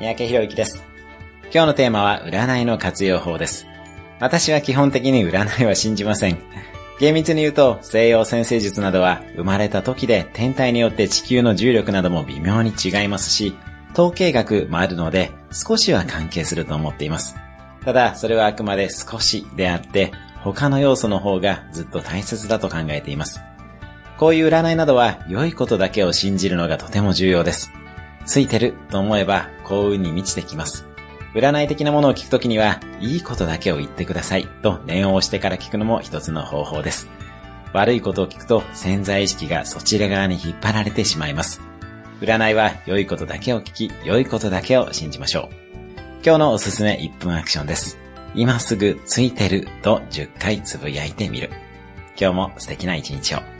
三宅博之です。今日のテーマは占いの活用法です。私は基本的に占いは信じません。厳密に言うと、西洋先生術などは生まれた時で天体によって地球の重力なども微妙に違いますし、統計学もあるので少しは関係すると思っています。ただ、それはあくまで少しであって、他の要素の方がずっと大切だと考えています。こういう占いなどは良いことだけを信じるのがとても重要です。ついてると思えば幸運に満ちてきます。占い的なものを聞くときには、いいことだけを言ってくださいと念を押してから聞くのも一つの方法です。悪いことを聞くと潜在意識がそちら側に引っ張られてしまいます。占いは良いことだけを聞き、良いことだけを信じましょう。今日のおすすめ1分アクションです。今すぐついてると10回つぶやいてみる。今日も素敵な一日を。